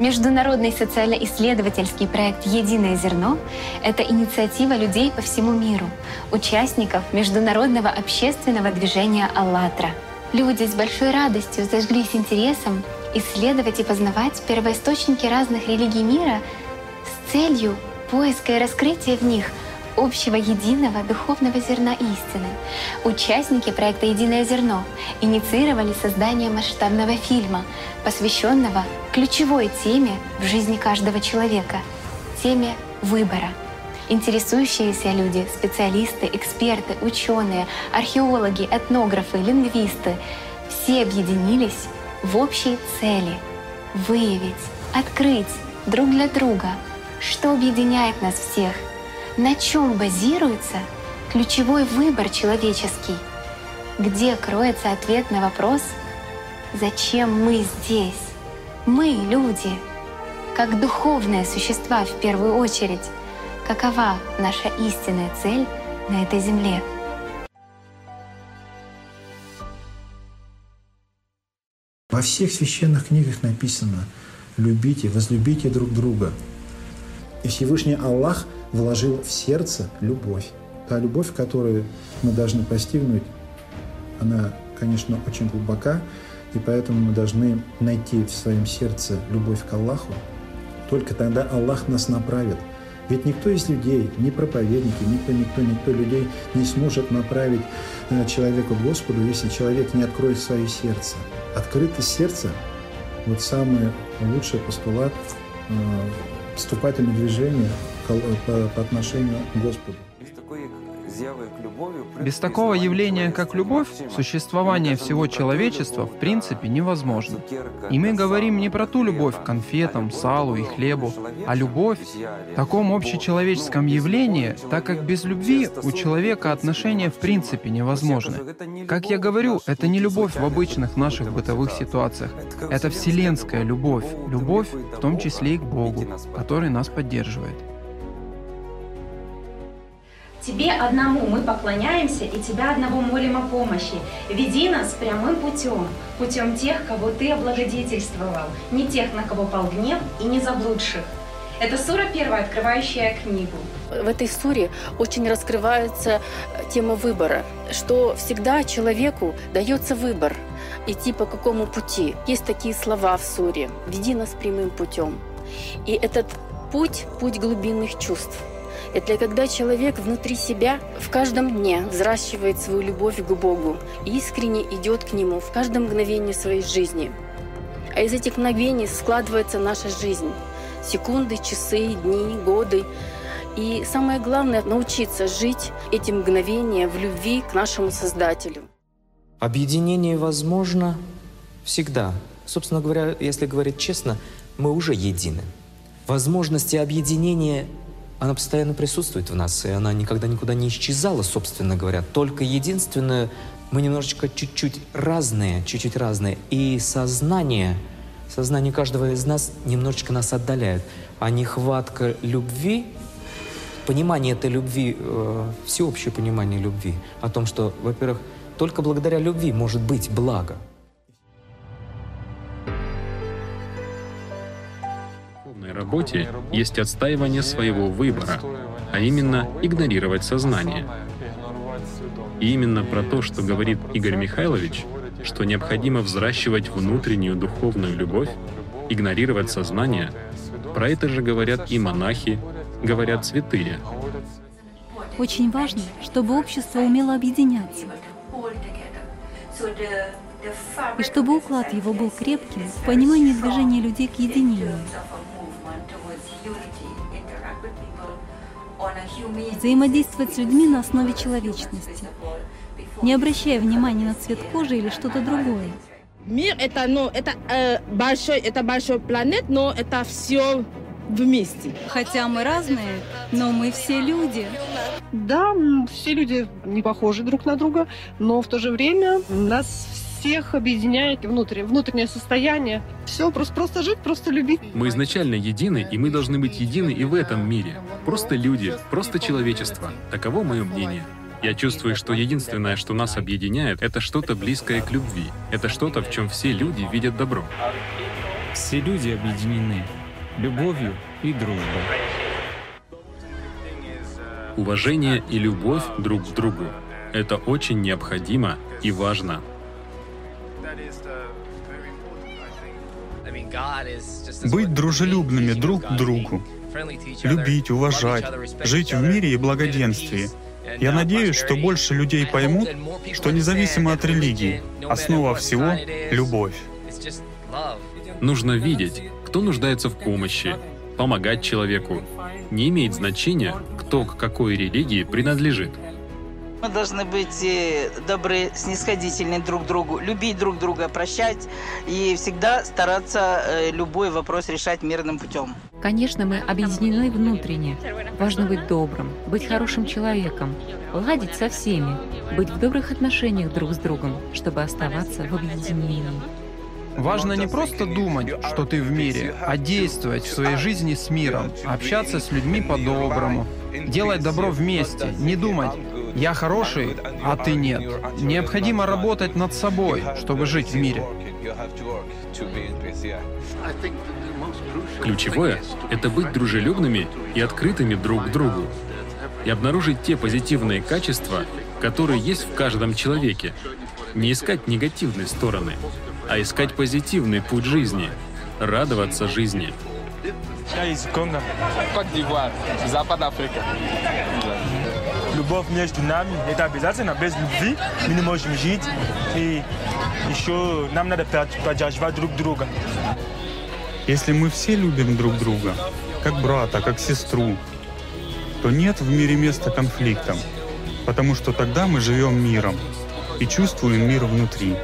Международный социально-исследовательский проект «Единое зерно» — это инициатива людей по всему миру, участников международного общественного движения «АЛЛАТРА». Люди с большой радостью зажглись интересом исследовать и познавать первоисточники разных религий мира с целью поиска и раскрытия в них общего единого духовного зерна истины. Участники проекта «Единое зерно» инициировали создание масштабного фильма, посвященного ключевой теме в жизни каждого человека — теме выбора. Интересующиеся люди, специалисты, эксперты, ученые, археологи, этнографы, лингвисты — все объединились в общей цели — выявить, открыть друг для друга, что объединяет нас всех, на чем базируется ключевой выбор человеческий, где кроется ответ на вопрос «Зачем мы здесь?» Мы, люди, как духовные существа в первую очередь, какова наша истинная цель на этой земле? Во всех священных книгах написано «любите, возлюбите друг друга». И Всевышний Аллах вложил в сердце любовь. Та любовь, которую мы должны постигнуть, она, конечно, очень глубока, и поэтому мы должны найти в своем сердце любовь к Аллаху. Только тогда Аллах нас направит. Ведь никто из людей, ни проповедники, никто, никто, никто людей не сможет направить э, человека к Господу, если человек не откроет свое сердце. Открытость сердца – вот самый лучший постулат э, вступательного движения по, отношению к Господу. Без такого явления, как любовь, существование всего человечества в принципе невозможно. И мы говорим не про ту любовь к конфетам, салу и хлебу, а любовь в таком общечеловеческом явлении, так как без любви у человека отношения в принципе невозможны. Как я говорю, это не любовь в обычных наших бытовых ситуациях. Это вселенская любовь, любовь в том числе и к Богу, который нас поддерживает. Тебе одному мы поклоняемся и Тебя одного молим о помощи. Веди нас прямым путем, путем тех, кого Ты облагодетельствовал, не тех, на кого пал гнев, и не заблудших. Это сура первая, открывающая книгу. В этой суре очень раскрывается тема выбора, что всегда человеку дается выбор, идти по какому пути. Есть такие слова в суре «Веди нас прямым путем». И этот путь – путь глубинных чувств – это когда человек внутри себя в каждом дне взращивает свою любовь к Богу и искренне идет к Нему в каждом мгновении своей жизни. А из этих мгновений складывается наша жизнь. Секунды, часы, дни, годы. И самое главное — научиться жить эти мгновения в любви к нашему Создателю. Объединение возможно всегда. Собственно говоря, если говорить честно, мы уже едины. Возможности объединения она постоянно присутствует в нас, и она никогда никуда не исчезала, собственно говоря. Только единственное, мы немножечко чуть-чуть разные, чуть-чуть разные. И сознание, сознание каждого из нас немножечко нас отдаляет. А нехватка любви, понимание этой любви, э, всеобщее понимание любви, о том, что, во-первых, только благодаря любви может быть благо – работе есть отстаивание своего выбора, а именно игнорировать сознание. И именно про то, что говорит Игорь Михайлович, что необходимо взращивать внутреннюю духовную любовь, игнорировать сознание, про это же говорят и монахи, говорят святые. Очень важно, чтобы общество умело объединяться, и чтобы уклад его был крепким в понимании движения людей к единению. Взаимодействовать с людьми на основе человечности, не обращая внимания на цвет кожи или что-то другое. Мир это, ну, это э, большой, это большой планет, но это все вместе. Хотя мы разные, но мы все люди. Да, все люди не похожи друг на друга, но в то же время нас всех объединяет внутреннее, внутреннее состояние. Все, просто, просто жить, просто любить. Мы изначально едины, и мы должны быть едины и в этом мире. Просто люди, просто человечество. Таково мое мнение. Я чувствую, что единственное, что нас объединяет, это что-то близкое к любви. Это что-то, в чем все люди видят добро. Все люди объединены любовью и дружбой. Уважение и любовь друг к другу — это очень необходимо и важно. Быть дружелюбными друг к другу, любить, уважать, жить в мире и благоденствии. Я надеюсь, что больше людей поймут, что независимо от религии, основа всего — любовь. Нужно видеть, кто нуждается в помощи, помогать человеку. Не имеет значения, кто к какой религии принадлежит. Мы должны быть э, добры, снисходительны друг к другу, любить друг друга, прощать и всегда стараться э, любой вопрос решать мирным путем. Конечно, мы объединены внутренне. Важно быть добрым, быть хорошим человеком, ладить со всеми, быть в добрых отношениях друг с другом, чтобы оставаться в объединении. Важно не просто думать, что ты в мире, а действовать в своей жизни с миром, общаться с людьми по-доброму, делать добро вместе, не думать «я хороший, а ты нет». Необходимо работать над собой, чтобы жить в мире. Ключевое — это быть дружелюбными и открытыми друг к другу. И обнаружить те позитивные качества, которые есть в каждом человеке. Не искать негативные стороны, а искать позитивный путь жизни, радоваться жизни. Я из Конго, Кот Запад Африка. Любовь между нами – это обязательно. Без любви мы не можем жить. И еще нам надо поддерживать друг друга. Если мы все любим друг друга, как брата, как сестру, то нет в мире места конфликтам, потому что тогда мы живем миром и чувствуем мир внутри.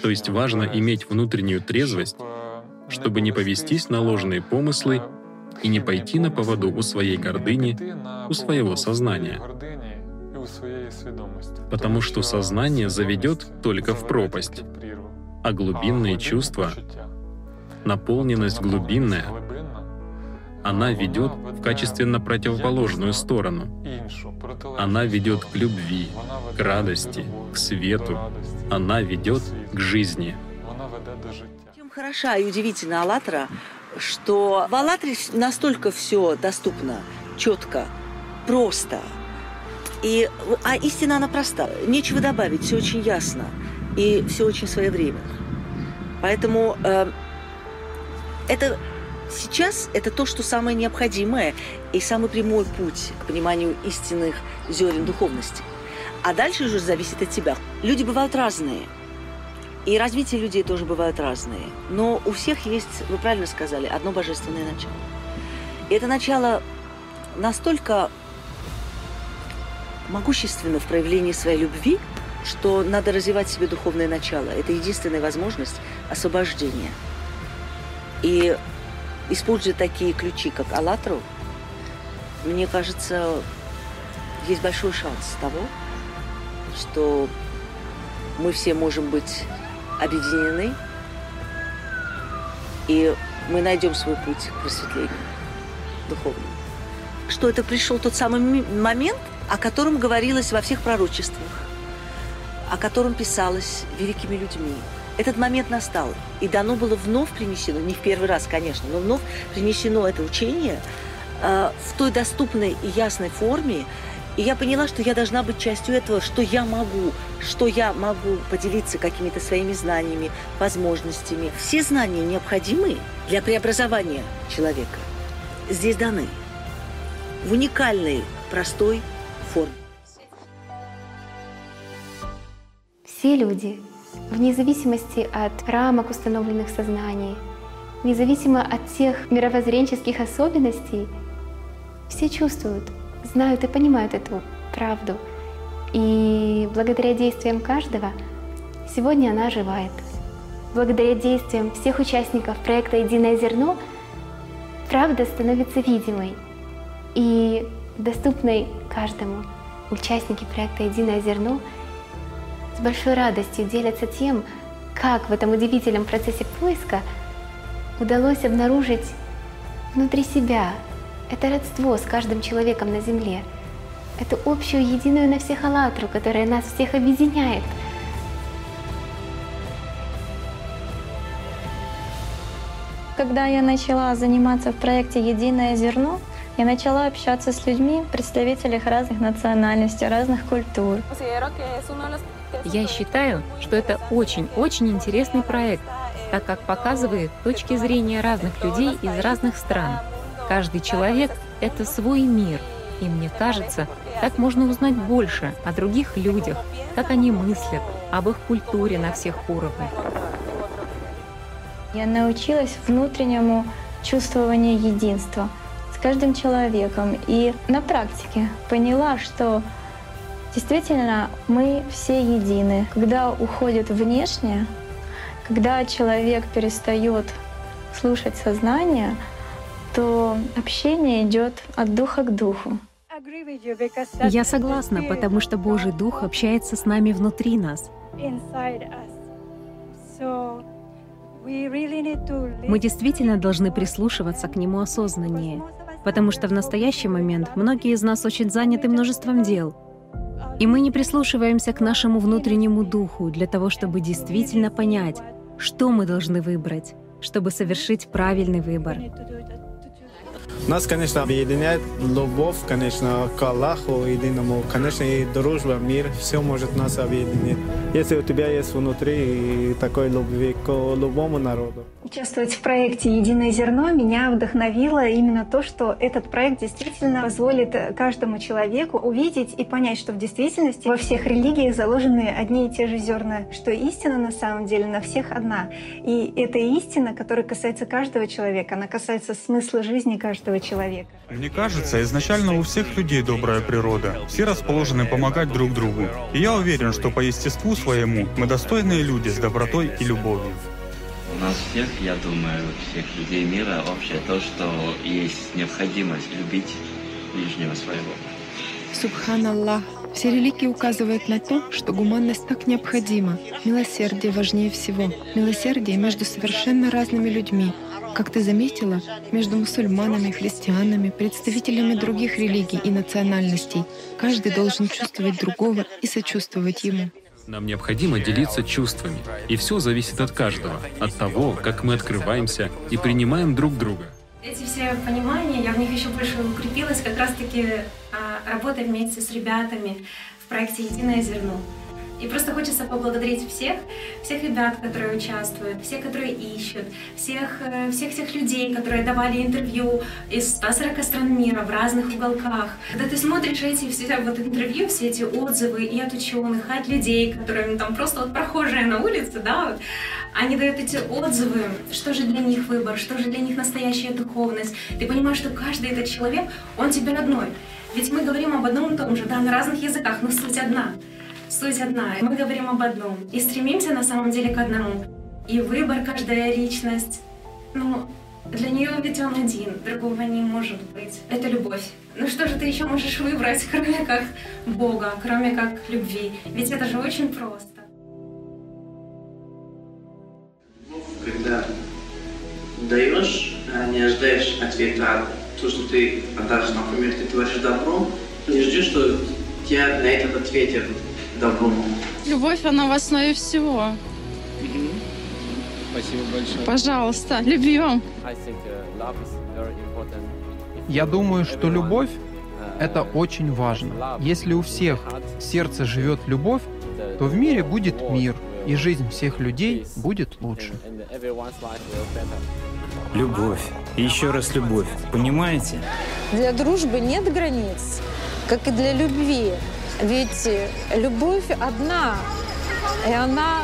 То есть важно иметь внутреннюю трезвость, чтобы не повестись на ложные помыслы и не пойти на поводу у своей гордыни, у своего сознания. Потому что сознание заведет только в пропасть, а глубинные чувства, наполненность глубинная, она ведет в качественно противоположную сторону. Она ведет к любви, к радости, к свету. Она ведет к жизни. Хороша и удивительна «АЛЛАТРА», что в «АЛЛАТРе» настолько все доступно, четко, просто. И, а истина, она проста. Нечего добавить, все очень ясно. И все очень своевременно. Поэтому э, это сейчас это то, что самое необходимое и самый прямой путь к пониманию истинных зерен духовности. А дальше уже зависит от тебя. Люди бывают разные. И развитие людей тоже бывают разные. Но у всех есть, вы правильно сказали, одно божественное начало. И это начало настолько могущественно в проявлении своей любви, что надо развивать в себе духовное начало. Это единственная возможность освобождения. И используя такие ключи, как «АЛЛАТРУ», мне кажется, есть большой шанс того, что мы все можем быть объединены, и мы найдем свой путь к просветлению духовному. Что это пришел тот самый момент, о котором говорилось во всех пророчествах, о котором писалось великими людьми. Этот момент настал, и дано было вновь принесено, не в первый раз, конечно, но вновь принесено это учение э, в той доступной и ясной форме, и я поняла, что я должна быть частью этого, что я могу, что я могу поделиться какими-то своими знаниями, возможностями. Все знания необходимые для преобразования человека здесь даны в уникальной, простой форме. Все люди, вне зависимости от рамок, установленных сознаний, независимо от тех мировоззренческих особенностей, все чувствуют – знают и понимают эту правду. И благодаря действиям каждого сегодня она оживает. Благодаря действиям всех участников проекта «Единое зерно» правда становится видимой и доступной каждому. Участники проекта «Единое зерно» с большой радостью делятся тем, как в этом удивительном процессе поиска удалось обнаружить внутри себя это родство с каждым человеком на Земле. эту общую, единую на всех «АЛЛАТРА», которая нас всех объединяет. Когда я начала заниматься в проекте «Единое зерно», я начала общаться с людьми, представителями разных национальностей, разных культур. Я считаю, что это очень-очень интересный проект, так как показывает точки зрения разных людей из разных стран. Каждый человек — это свой мир, и мне кажется, так можно узнать больше о других людях, как они мыслят, об их культуре на всех уровнях. Я научилась внутреннему чувствованию единства с каждым человеком и на практике поняла, что действительно мы все едины. Когда уходит внешнее, когда человек перестает слушать сознание, то общение идет от духа к духу. Я согласна, потому что Божий Дух общается с нами внутри нас. Мы действительно должны прислушиваться к Нему осознаннее, потому что в настоящий момент многие из нас очень заняты множеством дел, и мы не прислушиваемся к нашему внутреннему духу для того, чтобы действительно понять, что мы должны выбрать, чтобы совершить правильный выбор. Нас, конечно, объединяет любовь, конечно, к Аллаху единому. Конечно, и дружба, мир, все может нас объединить. Если у тебя есть внутри такой любви к любому народу. Участвовать в проекте «Единое зерно» меня вдохновило именно то, что этот проект действительно позволит каждому человеку увидеть и понять, что в действительности во всех религиях заложены одни и те же зерна, что истина на самом деле на всех одна. И эта истина, которая касается каждого человека, она касается смысла жизни каждого человека. Мне кажется, изначально у всех людей добрая природа. Все расположены помогать друг другу. И я уверен, что по естеству своему мы достойные люди с добротой и любовью. Нас всех, я думаю, всех людей мира общее то, что есть необходимость любить ближнего своего. Субханаллах. Все религии указывают на то, что гуманность так необходима. Милосердие важнее всего. Милосердие между совершенно разными людьми. Как ты заметила, между мусульманами, христианами, представителями других религий и национальностей. Каждый должен чувствовать другого и сочувствовать ему. Нам необходимо делиться чувствами, и все зависит от каждого, от того, как мы открываемся и принимаем друг друга. Эти все понимания, я в них еще больше укрепилась, как раз-таки а, работая вместе с ребятами в проекте «Единое зерно». И просто хочется поблагодарить всех, всех ребят, которые участвуют, всех, которые ищут, всех, э, всех тех людей, которые давали интервью из 140 стран мира в разных уголках. Когда ты смотришь эти все вот интервью, все эти отзывы и от ученых, и от людей, которые ну, там просто вот прохожие на улице, да, вот, они дают эти отзывы, что же для них выбор, что же для них настоящая духовность. Ты понимаешь, что каждый этот человек, он тебе родной. Ведь мы говорим об одном и том же, да, на разных языках, но суть одна. Суть одна. Мы говорим об одном. И стремимся на самом деле к одному. И выбор, каждая личность, ну, для нее ведь он один, другого не может быть. Это любовь. Ну что же ты еще можешь выбрать, кроме как Бога, кроме как любви? Ведь это же очень просто. Когда даешь, а не ожидаешь ответа, а то, что ты отдашь, например, ты творишь добро, не ждешь, что тебя на этот ответят добром. Любовь, она в основе всего. Спасибо большое. Пожалуйста, любим. Я думаю, что любовь — это очень важно. Если у всех в сердце живет любовь, то в мире будет мир, и жизнь всех людей будет лучше. Любовь. И еще раз любовь. Понимаете? Для дружбы нет границ, как и для любви. Ведь любовь одна, и она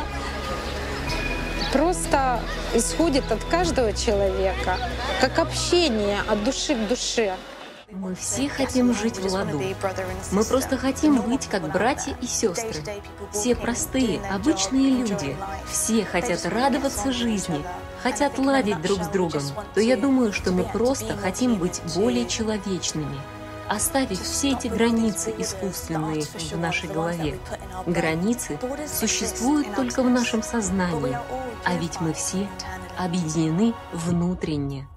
просто исходит от каждого человека, как общение от души к душе. Мы все хотим жить в ладу. Мы просто хотим быть как братья и сестры. Все простые, обычные люди. Все хотят радоваться жизни, хотят ладить друг с другом. То я думаю, что мы просто хотим быть более человечными оставить все эти границы искусственные в нашей голове. Границы существуют только в нашем сознании, а ведь мы все объединены внутренне.